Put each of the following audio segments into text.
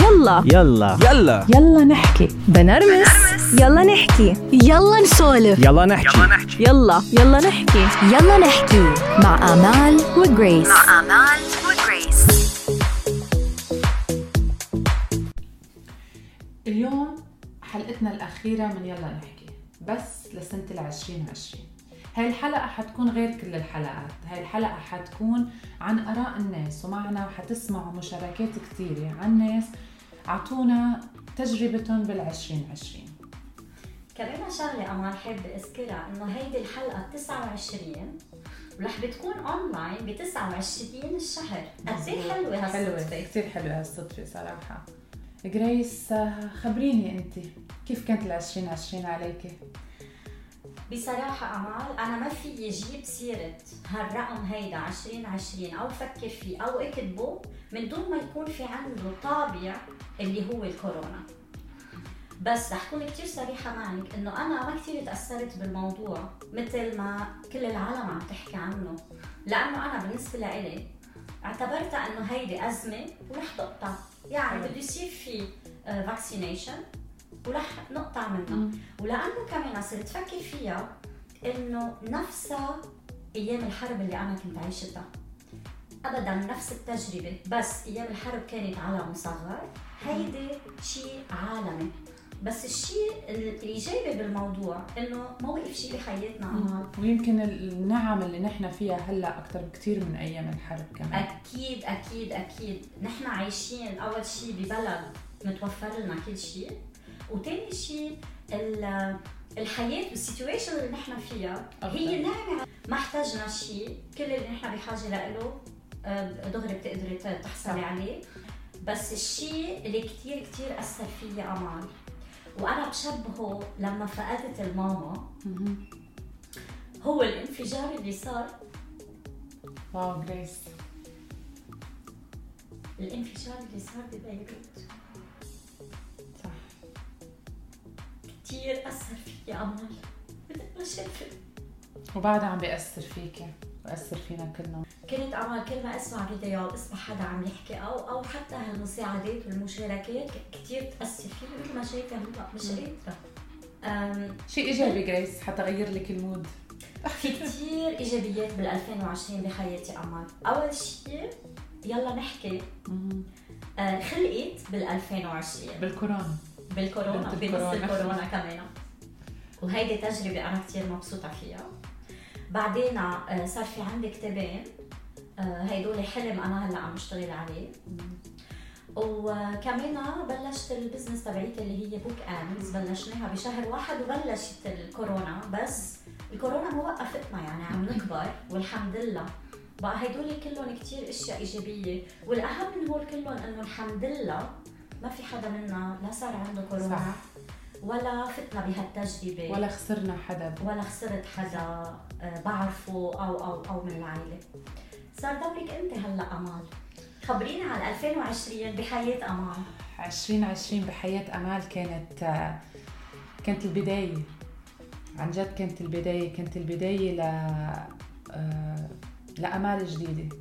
يلا. يلا. يلا. يلا نحكي. بنرمس. يلا نحكي. يلا نسولف. يلا نحكي. يلا يلا. نحكي. يلا نحكي. مع آمال وجريس. آمال وجريس. اليوم حلقتنا الأخيرة من يلا نحكي. بس لسنة العشرين عشرين هاي الحلقة حتكون غير كل الحلقات. هاي الحلقة حتكون عن آراء الناس ومعنا حتسمعوا مشاركات كثيرة عن ناس عطونا تجربتهم بالعشرين عشرين. كمان شغلة أمان حابة أذكرها إنه هيدي الحلقة 29 ورح بتكون أونلاين ب 29 الشهر. قد إيه حلوة حلوة هالصدفة؟ كثير حلوة هالصدفة صراحة. جريس خبريني أنت. كيف كانت العشرين عشرين عليكي؟ بصراحة أمال أنا ما في جيب سيرة هالرقم هيدا 2020 أو فكر فيه أو اكتبه من دون ما يكون في عنده طابع اللي هو الكورونا. بس رح كون كتير صريحة معك إنه أنا ما كتير تأثرت بالموضوع مثل ما كل العالم عم تحكي عنه. لأنه أنا بالنسبة لإلي اعتبرتها إنه هيدي أزمة ورح تقطع. يعني بده يصير في فاكسينيشن ورح نقطع منها. ولأنه كمان صرت فكر فيها إنه نفسها أيام الحرب اللي أنا كنت عايشتها. ابدا نفس التجربة بس أيام الحرب كانت على مصغر. هيدي شيء عالمي. بس الشيء الايجابي بالموضوع إنه ما وقف شيء بحياتنا. امال ويمكن النعم اللي نحن فيها هلأ أكثر بكثير من أيام الحرب كمان. أكيد أكيد أكيد. نحن عايشين أول شيء ببلد متوفر لنا كل شيء وثاني شيء ال- الحياة وال situation اللي نحن فيها هي نعمه ما احتاجنا شيء كل اللي نحن بحاجة له آه، دغري بتقدري تحصلي. عليه. بس الشيء اللي كتير كتير أثر فيي أمل. وأنا بشبهه لما فقدت الماما. هو الانفجار اللي صار. wow جريس الانفجار اللي صار ببيروت كتير أثر فيي أمل. مثل ما شفت وبعدها عم بيأثر فيكي. بيأثر فينا كلنا. كنت أمل كل ما أسمع فيديو أو اسمع حدا عم يحكي أو أو حتى هالمساعدات والمشاركات كثير تاثر فيي مثل ما شايفة هلا مش قادره شيء إيجابي جريس حتى غير لك ال mood. في كثير إيجابيات بال 2020 بحياتي أمل. أول شيء يلا نحكي. آه، خلقت بال 2020 بالكورونا. بالكورونا بنص الكورونا. كمان. وهيدي تجربة أنا كتير مبسوطة فيها. بعدين آه، صار في عندي كتابين آه، هيدول حلم أنا هلأ عم بشتغل عليه. وكمان بلشت ال business تبعيتي اللي هي Book Ends بلشناها بشهر واحد وبلشت الكورونا. بس الكورونا ما وقفتنا يعني عم نكبر والحمد لله. بقى هيدول كلهم كتير أشياء إيجابية. والأهم من هول كلهم إنه الحمد لله ما في حدا منا لا صار عنده كورونا صح. ولا فتنا بهالتجربة. ولا خسرنا حدا. ولا خسرت حدا آه، بعرفه أو أو أو من العائله صار دورك انت هلأ أمال؟ خبرينا عن 2020 بحياة أمال. 2020 بحياة أمال كانت آه، كانت البداية. عن جد كانت البداية كانت البداية ل آه، لأمال جديدة.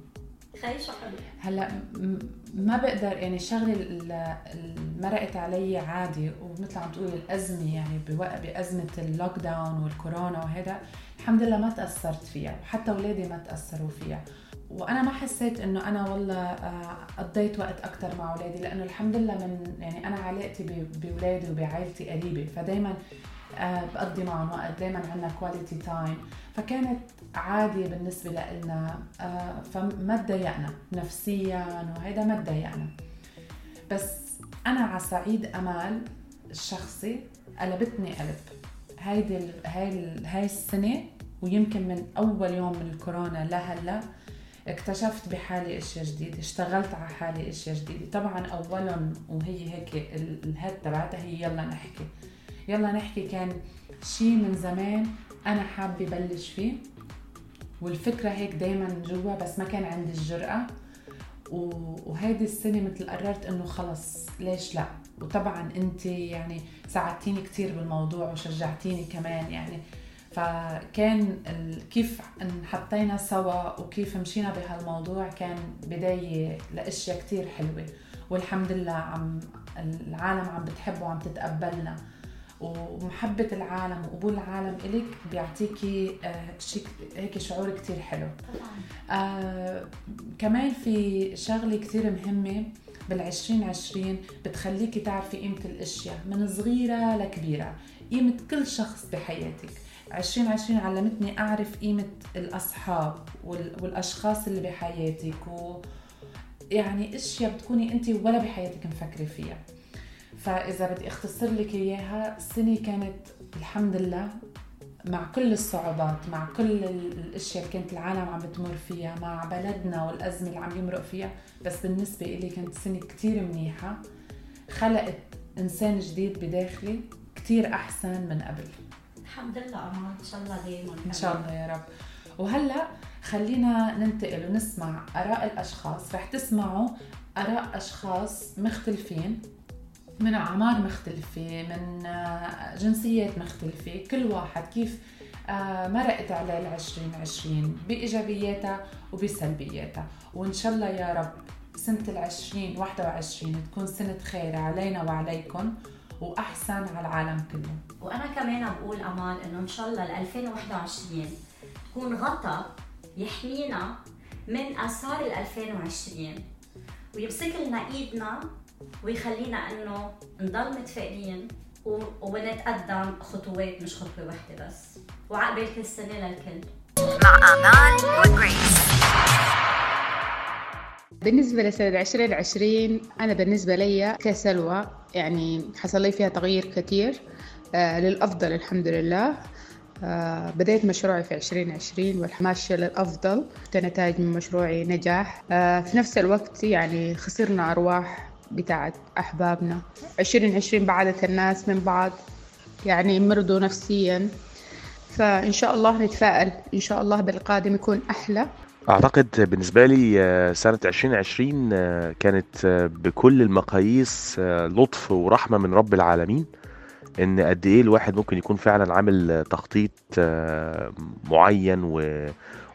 حلو. هلا ما بقدر يعني الشغلة اللي مرقت علي عادي ومثل عم تقولي الأزمة يعني بأزمة اللوك داون والكورونا وهذا الحمد لله ما تأثرت فيها وحتى أولادي ما تأثروا فيها. وأنا ما حسيت إنه أنا والله آه، قضيت وقت أكثر مع أولادي لأنه الحمد لله من يعني أنا علاقتي بأولادي وبعائلتي قريبة فدائما بقضي معهم وقت. دائما عندنا quality time فكانت عادي بالنسبة لنا آه، فما تضايقنا نفسيا وهيدا ما تضايقنا. بس أنا على صعيد أنا الشخصي قلبتني قلب. هيدي هاي هاي السنة ويمكن من أول يوم من الكورونا لهلأ اكتشفت بحالي أشياء جديدة. اشتغلت على حالي أشياء جديدة. طبعا اولا وهي هيك ال- ال head تبعتها هي يلا نحكي. يلا نحكي كان شيء من زمان أنا حابة بلش فيه. والفكرة هيك دايما جوا بس ما كان عندي الجرأة. و- وهيدي السنة مثل قررت إنه خلص ليش لا؟ وطبعا أنت يعني ساعدتيني كثير بالموضوع وشجعتيني كمان يعني. فكان كيف انحطينا سوا وكيف مشينا بهالموضوع كان بداية لأشياء كتير حلوة. والحمد لله عم العالم عم بتحب وعم تتقبلنا. ومحبة العالم وقبول العالم إلك بيعطيكي آه، شيء هيك شعور كتير حلو. آه كمان في شغلة كتير مهمة بالعشرين عشرين بتخليكي تعرفي قيمة الأشياء من صغيرة لكبيرة قيمة كل شخص بحياتك. عشرين عشرين علمتني أعرف قيمة الأصحاب والأشخاص اللي بحياتك و يعني أشياء بتكوني انت ولا بحياتك مفكرة فيها. فإذا بدي أختصر لك إياها السنة كانت الحمد لله مع كل الصعوبات مع كل الأشياء اللي كانت العالم عم بتمر فيها مع بلدنا والأزمة اللي عم يمرق فيها. بس بالنسبة لي كانت سنة كتير منيحة خلقت إنسان جديد بداخلي كتير أحسن من قبل. الحمد لله أمان إن شاء الله دائما إن شاء الله يا رب. وهلأ خلينا ننتقل ونسمع آراء الأشخاص. رح تسمعوا آراء أشخاص مختلفين. من أعمار مختلفة من آه، جنسيات مختلفة. كل واحد كيف آه، مرقت على العشرين عشرين بإيجابياتها وبسلبياتها. وإن شاء الله يا رب سنة العشرين واحدة وعشرين تكون سنة خير علينا وعليكم وأحسن على العالم كله. وأنا كمان بقول أمان إنه إن شاء الله ل 2021 تكون غطا يحمينا من آثار ال 2020 ويمسك لنا إيدنا ويخلينا إنه نضل متفائلين ونتقدم خطوات مش خطوة واحدة بس. وعقبال كل سنة للكل. مع آمال وجريس. بالنسبة لسنة 2020 أنا بالنسبة لي كسلوى. يعني حصل لي فيها تغيير كثير آه للأفضل الحمد لله. آه بديت مشروعي في 2020 والماشية للأفضل. كنتائج من مشروعي نجاح. آه في نفس الوقت يعني خسرنا أرواح بتاعت أحبابنا. عشرين عشرين بعدت الناس من بعض يعني مرضوا نفسيا. فإن شاء الله نتفائل. إن شاء الله بالقادم يكون أحلى. أعتقد بالنسبة لي آه، سنة 2020 آه، كانت آه، بكل المقاييس لطف ورحمة من رب العالمين. إن قد إيه الواحد ممكن يكون فعلا عامل تخطيط معين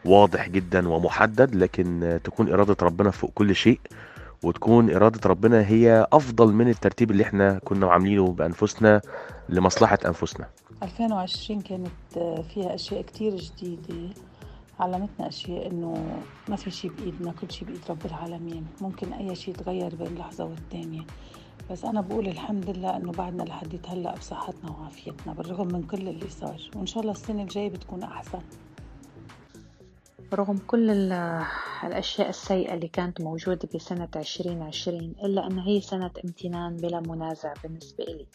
وواضح جدا ومحدد لكن تكون إرادة ربنا فوق كل شيء. وتكون إرادة ربنا هي أفضل من الترتيب اللي إحنا كنا عاملينه بأنفسنا لمصلحة أنفسنا. 2020 كانت فيها أشياء كتير جديدة. علمتنا أشياء إنه ما في شيء بإيدنا كل شيء بإيد رب العالمين. ممكن أي شيء يتغير بين لحظة والتانية. بس أنا بقول الحمد لله إنه بعدنا لحد هلأ بصحتنا وعافيتنا بالرغم من كل اللي صار. وإن شاء الله السنة الجاية بتكون أحسن. رغم كل الأشياء السيئة اللي كانت موجودة بسنة عشرين عشرين إلا أن هي سنة امتنان بلا منازع بالنسبة إلي.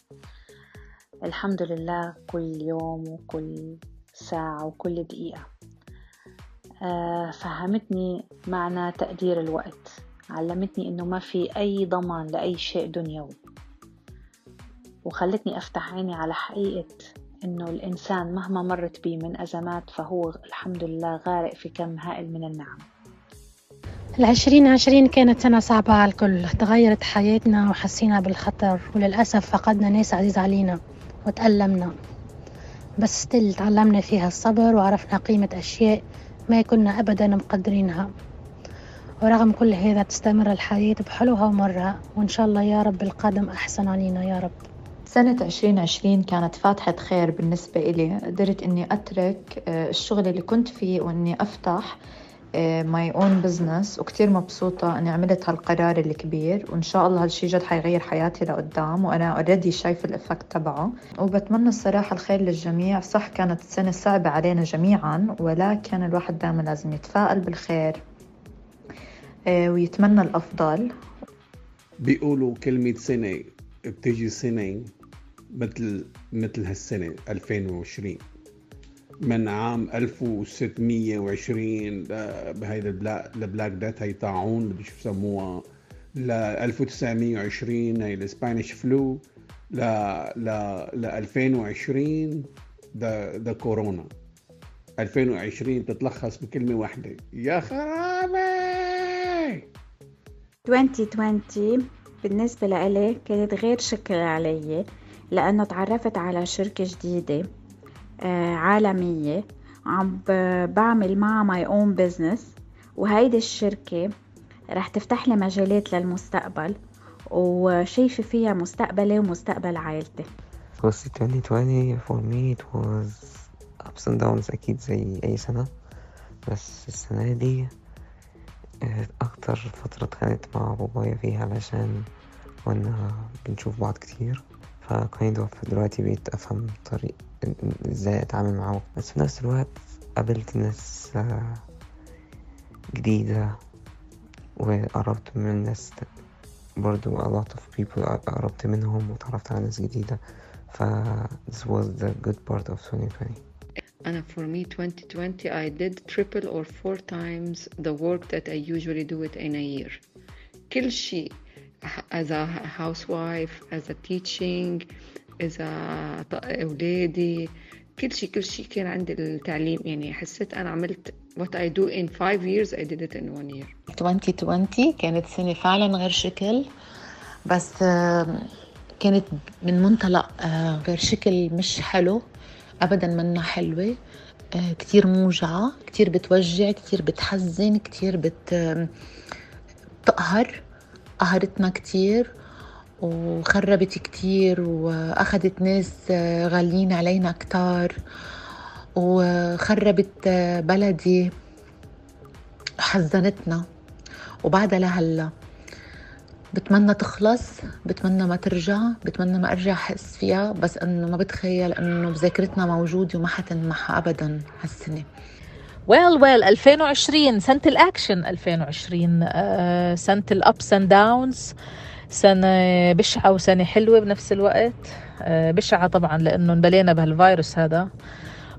الحمد لله كل يوم وكل ساعة وكل دقيقة. آه، فهمتني معنى تقدير الوقت. علمتني إنه ما في أي ضمان لأي شيء دنيوي. وخلتني أفتح عيني على حقيقة إنه الإنسان مهما مرت به من أزمات فهو الحمد لله غارق في كم هائل من النعم. العشرين عشرين كانت سنة صعبة على الكل تغيرت حياتنا وحسينا بالخطر وللأسف فقدنا ناس عزيز علينا وتألمنا. بس ستيل تعلمنا فيها الصبر وعرفنا قيمة أشياء ما كنا أبدا مقدرينها. ورغم كل هذا تستمر الحياة بحلوها ومرها وإن شاء الله يا رب القادم أحسن علينا يا رب. سنة 2020 كانت فاتحة خير بالنسبة إلي. قدرت إني أترك آه، الشغل اللي كنت فيه وإني أفتح my own business وكتير مبسوطة إني عملت هالقرار الكبير وإن شاء الله هالشي جد حيغير حياتي لقدام. وأنا already شايفة ال effect تبعه. وبتمنى الصراحة الخير للجميع. صح كانت السنة صعبة علينا جميعا ولكن الواحد دائما لازم يتفائل بالخير آه، ويتمنى الأفضل. بيقولوا كلمة سنة بتيجي سنة مثل مثل هالسنة 2020 من عام 1620 بهيدا البلاك ديث هي طاعون اللي بسموها ل 1920 هي الاسبانيش فلو ل ل ل 2020 ده ده كورونا. 2020 تتلخص بكلمة واحدة. يا خرابي! 2020 بالنسبة لإلي كانت غير شكل علي. لأنه تعرفت على شركة جديدة آه، عالمية عم بعمل معها my own business وهيدي الشركة رح تفتح لي مجالات للمستقبل وشايفة فيها مستقبلي ومستقبل عائلتي. بصي 2020 for me it was ups and downs أكيد زي أي سنة. بس السنة دي آه، أكتر فترة اتخانقت مع بابايا فيها علشان كنا بنشوف بعض كتير. ف kind of دلوقتي بقيت أفهم طريق إزاي أتعامل معاه. بس في نفس الوقت قابلت ناس آه، جديدة وقربت من ناس برضو a lot of people قربت منهم وتعرفت على ناس جديدة. ف this was the good part of 2020 أنا for me 2020 I did triple or four times the work that I usually do it in a year. كل شيء as a housewife as a teaching as a أولادي. كل شيء كل شيء كان عندي التعليم. يعني حسيت أنا عملت what I do in five years I did it in one year. 2020 كانت سنة فعلا غير شكل بس كانت من منطلق آه، غير شكل مش حلو. ابدا منا حلوة. آه، كتير موجعة كتير بتوجع كتير بتحزن كتير بت بتقهر. قهرتنا كتير وخربت كتير وأخذت ناس غاليين علينا كتار وخربت بلدي حزنتنا. وبعدها لهلا بتمنى تخلص بتمنى ما ترجع بتمنى ما أرجع أحس فيها بس إنه ما بتخيل إنه بذاكرتنا موجود وما حتنمحى ابدا هالسنة. ويل ويل 2020 سنة الأكشن. 2020 آه سنة الأبس أند داونز سنة بشعة وسنة حلوة بنفس الوقت. آه بشعة طبعا لأنه انبلينا بهالفيروس هذا.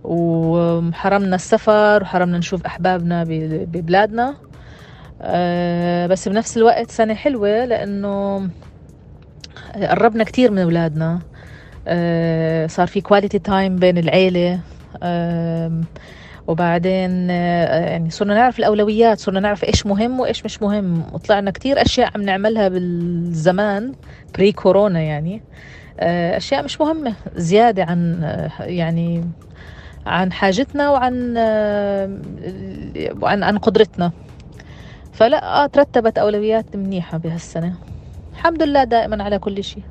وحرمنا السفر وحرمنا نشوف أحبابنا ببلادنا. آه، بس بنفس الوقت سنة حلوة لأنه قربنا كتير من أولادنا. صار في quality time بين العيلة. وبعدين آه، يعني صرنا نعرف الأولويات صرنا نعرف إيش مهم وإيش مش مهم. وطلعنا كتير أشياء عم نعملها بالزمان بري كورونا يعني أشياء مش مهمة زيادة عن يعني عن حاجتنا وعن وعن عن قدرتنا. فلا آه ترتبت أولويات منيحة بهالسنة. الحمد لله دائما على كل شيء.